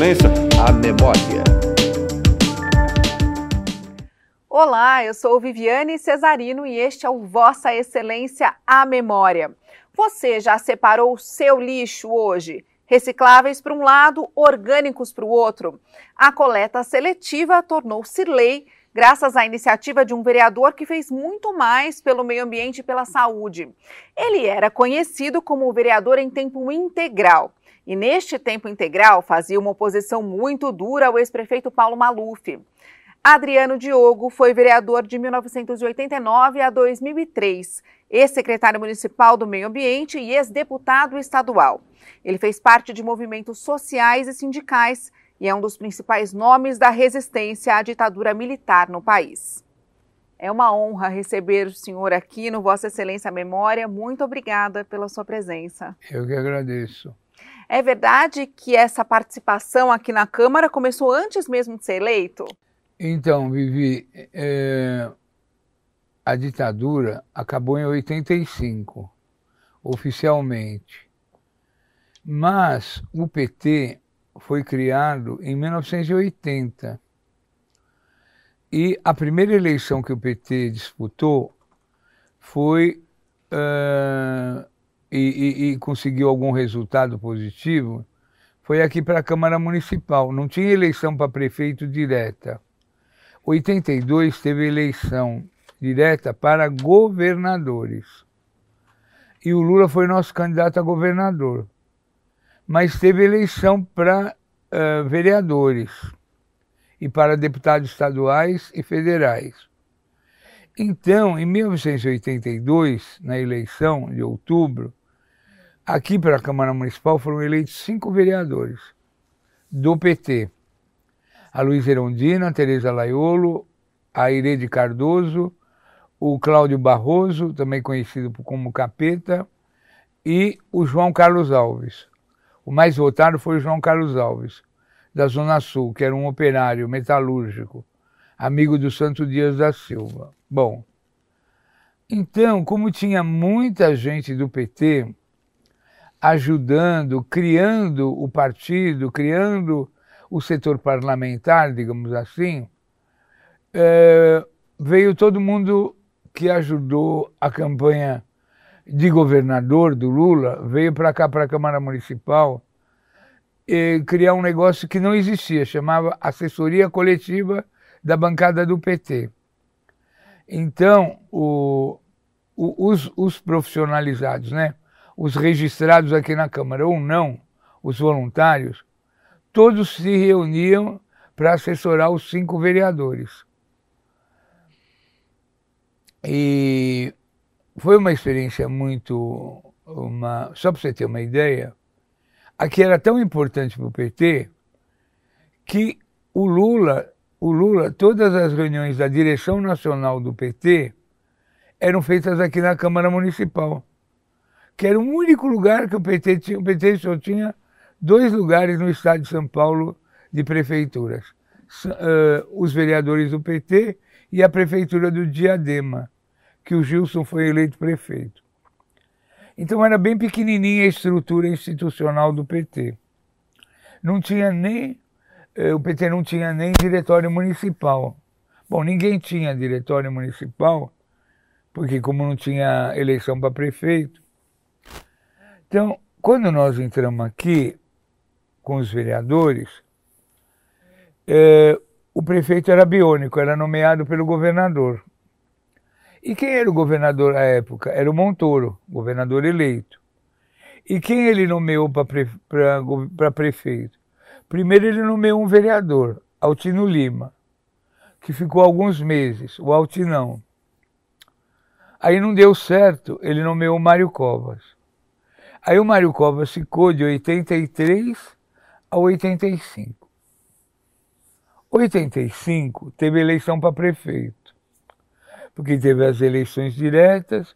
Excelência, a memória. Olá, eu sou Viviane Cesarino e este é o Vossa Excelência, a memória. Você já separou o seu lixo hoje? Recicláveis para um lado, orgânicos para o outro. A coleta seletiva tornou-se lei graças à iniciativa de um vereador que fez muito mais pelo meio ambiente e pela saúde. Ele era conhecido como o vereador em tempo integral. E neste tempo integral fazia uma oposição muito dura ao ex-prefeito Paulo Maluf. Adriano Diogo foi vereador de 1989 a 2003, ex-secretário municipal do Meio Ambiente e ex-deputado estadual. Ele fez parte de movimentos sociais e sindicais e é um dos principais nomes da resistência à ditadura militar no país. É uma honra receber o senhor aqui no Vossa Excelência Memória. Muito obrigada pela sua presença. Eu que agradeço. É verdade que essa participação aqui na Câmara começou antes mesmo de ser eleito? Então, Vivi, é, a ditadura acabou em 85, oficialmente. Mas o PT foi criado em 1980. E a primeira eleição que o PT disputou foi uh, e, e, e, conseguiu algum resultado positivo foi aqui para a Câmara Municipal. Não tinha eleição para prefeito direta. 82 teve eleição direta para governadores. E o Lula foi nosso candidato a governador mas teve eleição para uh, vereadores e para deputados estaduais e federais. Então, em 1982, na eleição de outubro, aqui para a Câmara Municipal foram eleitos cinco vereadores do PT. A Luiz Erondina, a Tereza Laiolo, a Irede Cardoso, o Cláudio Barroso, também conhecido como Capeta, e o João Carlos Alves. O mais votado foi o João Carlos Alves, da Zona Sul, que era um operário metalúrgico, amigo do Santo Dias da Silva. Bom, então, como tinha muita gente do PT ajudando, criando o partido, criando o setor parlamentar, digamos assim, é, veio todo mundo que ajudou a campanha de governador do Lula veio para cá, para a Câmara Municipal, criar um negócio que não existia, chamava Assessoria Coletiva da Bancada do PT. Então, o, o, os, os profissionalizados, né, os registrados aqui na Câmara ou não, os voluntários, todos se reuniam para assessorar os cinco vereadores. E foi uma experiência muito. Uma, só para você ter uma ideia, aqui era tão importante para o PT que o Lula, o Lula, todas as reuniões da direção nacional do PT eram feitas aqui na Câmara Municipal, que era o único lugar que o PT tinha. O PT só tinha dois lugares no estado de São Paulo de prefeituras: uh, os vereadores do PT e a prefeitura do Diadema que o Gilson foi eleito prefeito. Então era bem pequenininha a estrutura institucional do PT. Não tinha nem eh, o PT não tinha nem diretório municipal. Bom, ninguém tinha diretório municipal, porque como não tinha eleição para prefeito. Então, quando nós entramos aqui com os vereadores, eh, o prefeito era biônico, era nomeado pelo governador. E quem era o governador à época? Era o Montoro, governador eleito. E quem ele nomeou para pre, prefeito? Primeiro ele nomeou um vereador, Altino Lima, que ficou alguns meses, o Altinão. Aí não deu certo, ele nomeou o Mário Covas. Aí o Mário Covas ficou de 83 a 85. 85 teve eleição para prefeito porque teve as eleições diretas,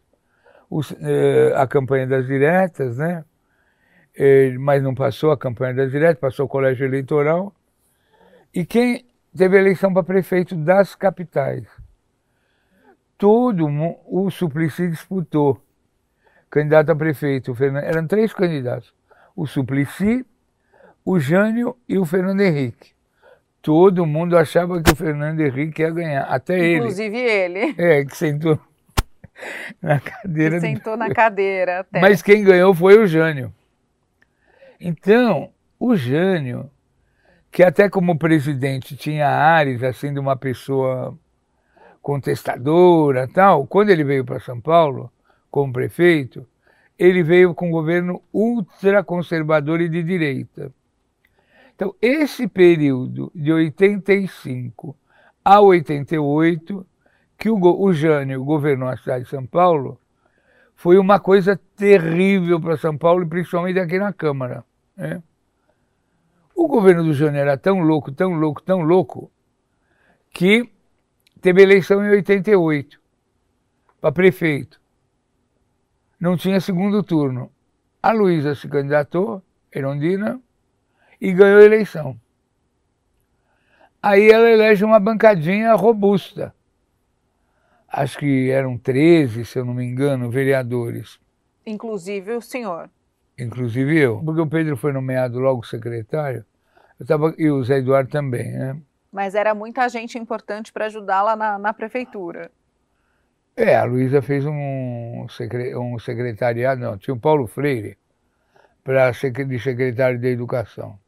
os, eh, a campanha das diretas, né? Eh, mas não passou a campanha das diretas, passou o colégio eleitoral. E quem teve eleição para prefeito das capitais? Todo o Suplicy disputou. Candidato a prefeito, eram três candidatos. O Suplicy, o Jânio e o Fernando Henrique. Todo mundo achava que o Fernando Henrique ia ganhar, até Inclusive ele. ele. É, que sentou na cadeira. Que sentou na cadeira. Até. Mas quem ganhou foi o Jânio. Então, o Jânio, que até como presidente tinha ares assim de uma pessoa contestadora tal, quando ele veio para São Paulo como prefeito, ele veio com um governo ultraconservador e de direita. Então, esse período de 85 a 88, que o, o Jânio governou a cidade de São Paulo, foi uma coisa terrível para São Paulo e principalmente aqui na Câmara. Né? O governo do Jânio era tão louco, tão louco, tão louco, que teve eleição em 88 para prefeito. Não tinha segundo turno. A Luísa se candidatou, Erondina, e ganhou a eleição. Aí ela elege uma bancadinha robusta. Acho que eram 13, se eu não me engano, vereadores. Inclusive o senhor. Inclusive eu. Porque o Pedro foi nomeado logo secretário, eu tava, e o Zé Eduardo também, né? Mas era muita gente importante para ajudá-la na, na, prefeitura. É, a Luísa fez um, um secretariado, não, tinha o Paulo Freire, para de secretário de Educação.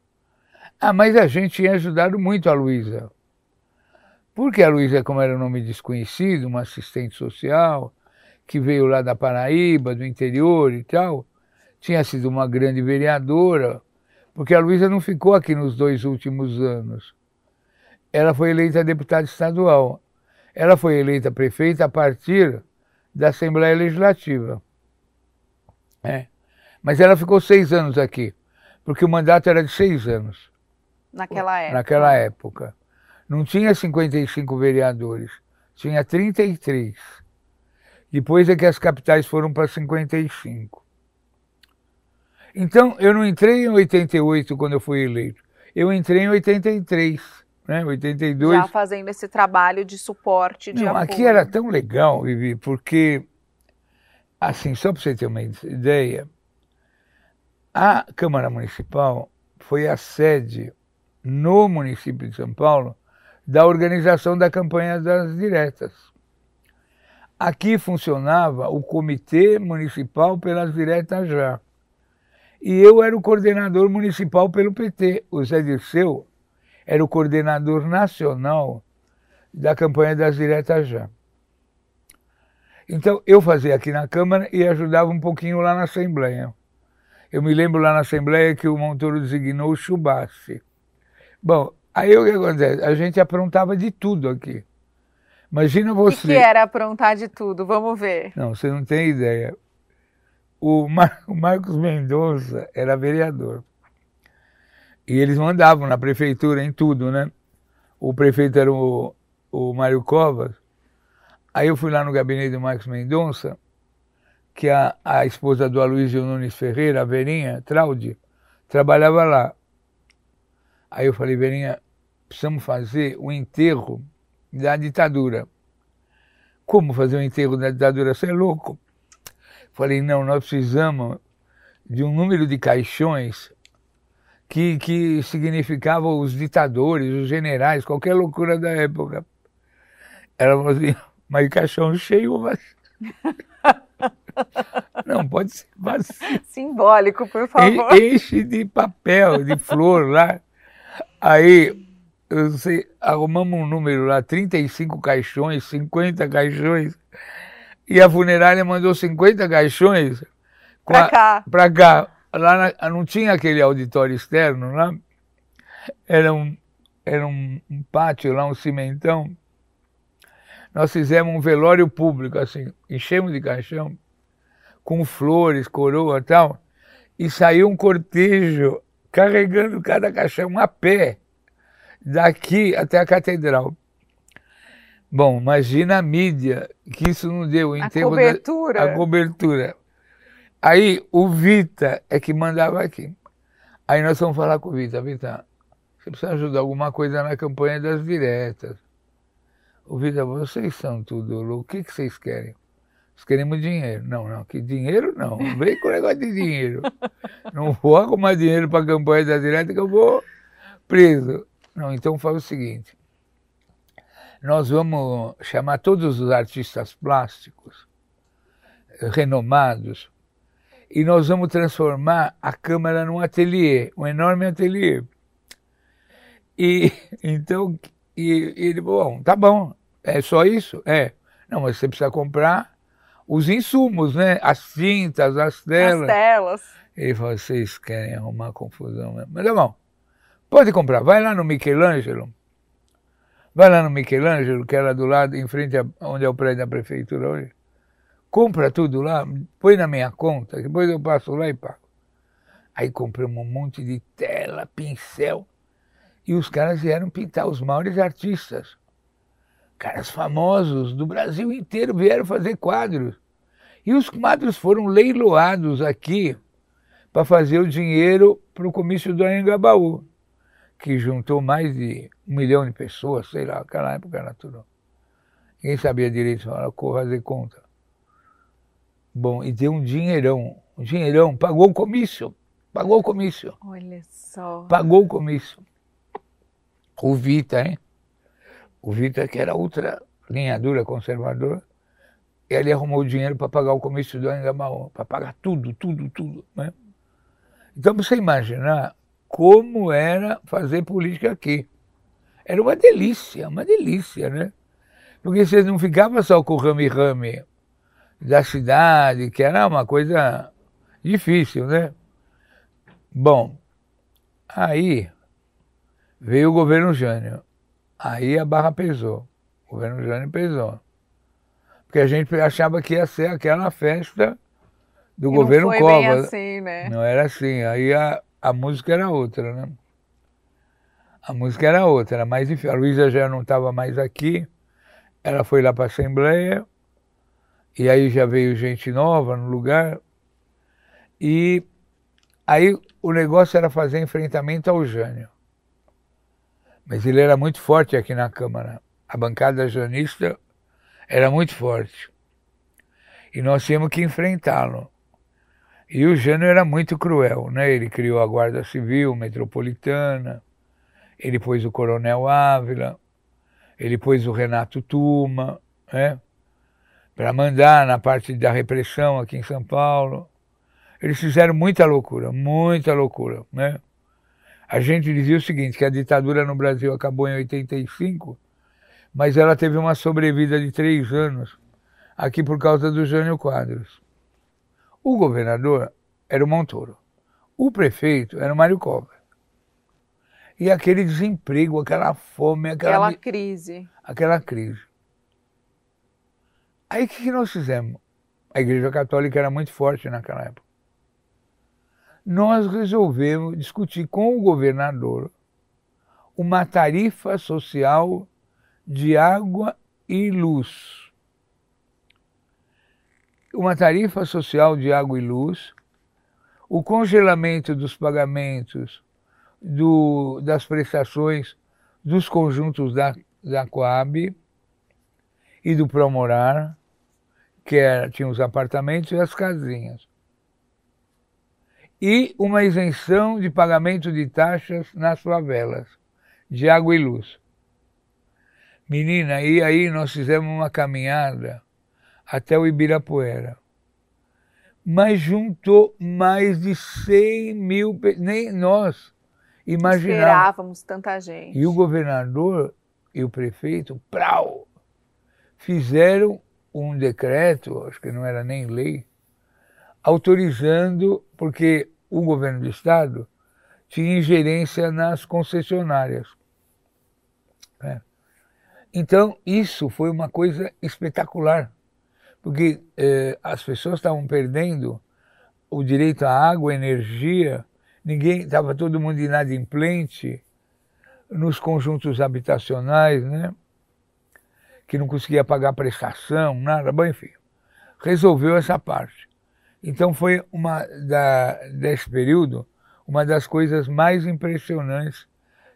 Ah, mas a gente tinha ajudado muito a Luísa. Porque a Luísa, como era um nome desconhecido, uma assistente social, que veio lá da Paraíba, do interior e tal, tinha sido uma grande vereadora, porque a Luísa não ficou aqui nos dois últimos anos. Ela foi eleita deputada estadual. Ela foi eleita prefeita a partir da Assembleia Legislativa. É. Mas ela ficou seis anos aqui, porque o mandato era de seis anos. Naquela época. Naquela época. Não tinha 55 vereadores, tinha 33. Depois é que as capitais foram para 55. Então, eu não entrei em 88 quando eu fui eleito. Eu entrei em 83, né? 82. Já fazendo esse trabalho de suporte, de não, apoio. Aqui era tão legal, Vivi, porque, assim, só para você ter uma ideia, a Câmara Municipal foi a sede no município de São Paulo da organização da campanha das diretas. Aqui funcionava o Comitê Municipal pelas Diretas Já. E eu era o coordenador municipal pelo PT. O Zé Dirceu era o coordenador nacional da campanha das Diretas Já. Então eu fazia aqui na Câmara e ajudava um pouquinho lá na Assembleia. Eu me lembro lá na Assembleia que o Montoro designou o Chubassi. Bom, aí o que acontece? A gente aprontava de tudo aqui. Imagina você. O que, que era aprontar de tudo? Vamos ver. Não, você não tem ideia. O, Mar... o Marcos Mendonça era vereador. E eles mandavam na prefeitura em tudo, né? O prefeito era o, o Mário Covas. Aí eu fui lá no gabinete do Marcos Mendonça, que a, a esposa do Aloysio Nunes Ferreira, a Verinha Traude, trabalhava lá. Aí eu falei, Verinha, precisamos fazer o enterro da ditadura. Como fazer o enterro da ditadura? Você é louco? Falei, não, nós precisamos de um número de caixões que, que significava os ditadores, os generais, qualquer loucura da época. Ela falou assim, mas caixão cheio. Não, pode ser vazio. Simbólico, por favor. Enche de papel, de flor lá. Aí, sei, arrumamos um número lá, 35 caixões, 50 caixões, e a funerária mandou 50 caixões para cá. Para cá. Lá na, não tinha aquele auditório externo lá, era um, era um, um pátio lá, um cimentão. Nós fizemos um velório público, assim, enchemos de caixão, com flores, coroa e tal, e saiu um cortejo carregando cada caixão a pé, daqui até a catedral. Bom, imagina a mídia que isso não deu. A cobertura. Da, a cobertura. Aí o Vita é que mandava aqui. Aí nós vamos falar com o Vita. Vita, você precisa ajudar alguma coisa na campanha das diretas. O Vita, vocês são tudo louco. O que, que vocês querem? Nós queremos dinheiro. Não, não, que dinheiro não. Vem com negócio de dinheiro. Não vou arrumar dinheiro para a campanha da direita que eu vou preso. Não, então faz o seguinte. Nós vamos chamar todos os artistas plásticos renomados e nós vamos transformar a Câmara num ateliê, um enorme ateliê. E então, e, e ele, bom, tá bom, é só isso? É. Não, mas você precisa comprar os insumos, né? As tintas, as telas. As telas. Ele falou, vocês querem arrumar confusão mesmo. Mas tá bom, pode comprar, vai lá no Michelangelo. Vai lá no Michelangelo, que era do lado, em frente a onde é o prédio da prefeitura hoje compra tudo lá, põe na minha conta, depois eu passo lá e pago. Aí compramos um monte de tela, pincel, e os caras vieram pintar os maiores artistas. Caras famosos do Brasil inteiro vieram fazer quadros. E os quadros foram leiloados aqui para fazer o dinheiro para o comício do Anhangabaú, que juntou mais de um milhão de pessoas, sei lá, naquela época tudo. Ninguém sabia direito fazer conta. Bom, e deu um dinheirão, um dinheirão, pagou o comício, pagou o comício. Olha só. Pagou o comício. O Vita, hein? O Vita, que era ultra linha dura, conservador, ele arrumou dinheiro para pagar o comício do Angamaú, para pagar tudo, tudo, tudo. Né? Então, você imaginar como era fazer política aqui. Era uma delícia, uma delícia, né? Porque você não ficava só com o rame-rame, da cidade, que era uma coisa difícil, né? Bom, aí veio o governo Jânio. Aí a barra pesou. O governo Jânio pesou. Porque a gente achava que ia ser aquela festa do e governo não foi Cova. Bem assim, né? Não era assim. Aí a, a música era outra, né? A música era outra, mais difícil. A Luísa já não estava mais aqui. Ela foi lá para a Assembleia e aí já veio gente nova no lugar. E aí o negócio era fazer enfrentamento ao Jânio. Mas ele era muito forte aqui na Câmara. A bancada janista era muito forte. E nós tínhamos que enfrentá-lo. E o Jânio era muito cruel, né? Ele criou a Guarda Civil Metropolitana, ele pôs o Coronel Ávila, ele pôs o Renato Tuma, né? Para mandar na parte da repressão aqui em São Paulo. Eles fizeram muita loucura, muita loucura, né? A gente dizia o seguinte, que a ditadura no Brasil acabou em 85, mas ela teve uma sobrevida de três anos aqui por causa do Jânio Quadros. O governador era o Montoro. O prefeito era o Mário Covas. E aquele desemprego, aquela fome, aquela... Aquela crise. Aquela crise. Aí o que, que nós fizemos? A Igreja Católica era muito forte naquela época. Nós resolvemos discutir com o governador uma tarifa social de água e luz. Uma tarifa social de água e luz, o congelamento dos pagamentos do, das prestações dos conjuntos da, da Coab e do Promorar, que era, tinha os apartamentos e as casinhas. E uma isenção de pagamento de taxas nas favelas, de água e luz. Menina, e aí nós fizemos uma caminhada até o Ibirapuera. Mas juntou mais de 100 mil, nem nós imaginávamos. Esperávamos tanta gente. E o governador e o prefeito, prau, fizeram um decreto, acho que não era nem lei, autorizando, porque o governo do estado tinha ingerência nas concessionárias. Né? Então, isso foi uma coisa espetacular, porque eh, as pessoas estavam perdendo o direito à água, à energia, ninguém, estava todo mundo inadimplente nos conjuntos habitacionais, né? Que não conseguia pagar prestação, nada, bom, enfim, resolveu essa parte. Então foi uma da, desse período uma das coisas mais impressionantes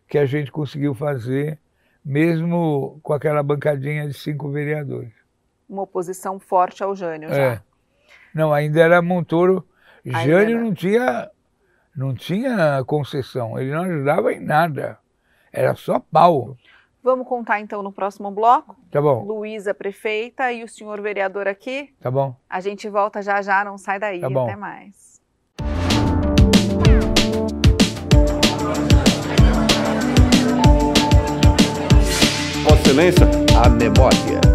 que a gente conseguiu fazer, mesmo com aquela bancadinha de cinco vereadores. uma oposição forte ao Jânio já. É. Não, ainda era Montoro. Ainda Jânio era. não tinha, não tinha concessão, ele não ajudava em nada. Era só pau. Vamos contar então no próximo bloco? Tá bom, Luísa, prefeita, e o senhor vereador aqui. tá bom. A gente volta já já, não sai daí. Tá bom. Até mais. Vossa Excelência, a memória.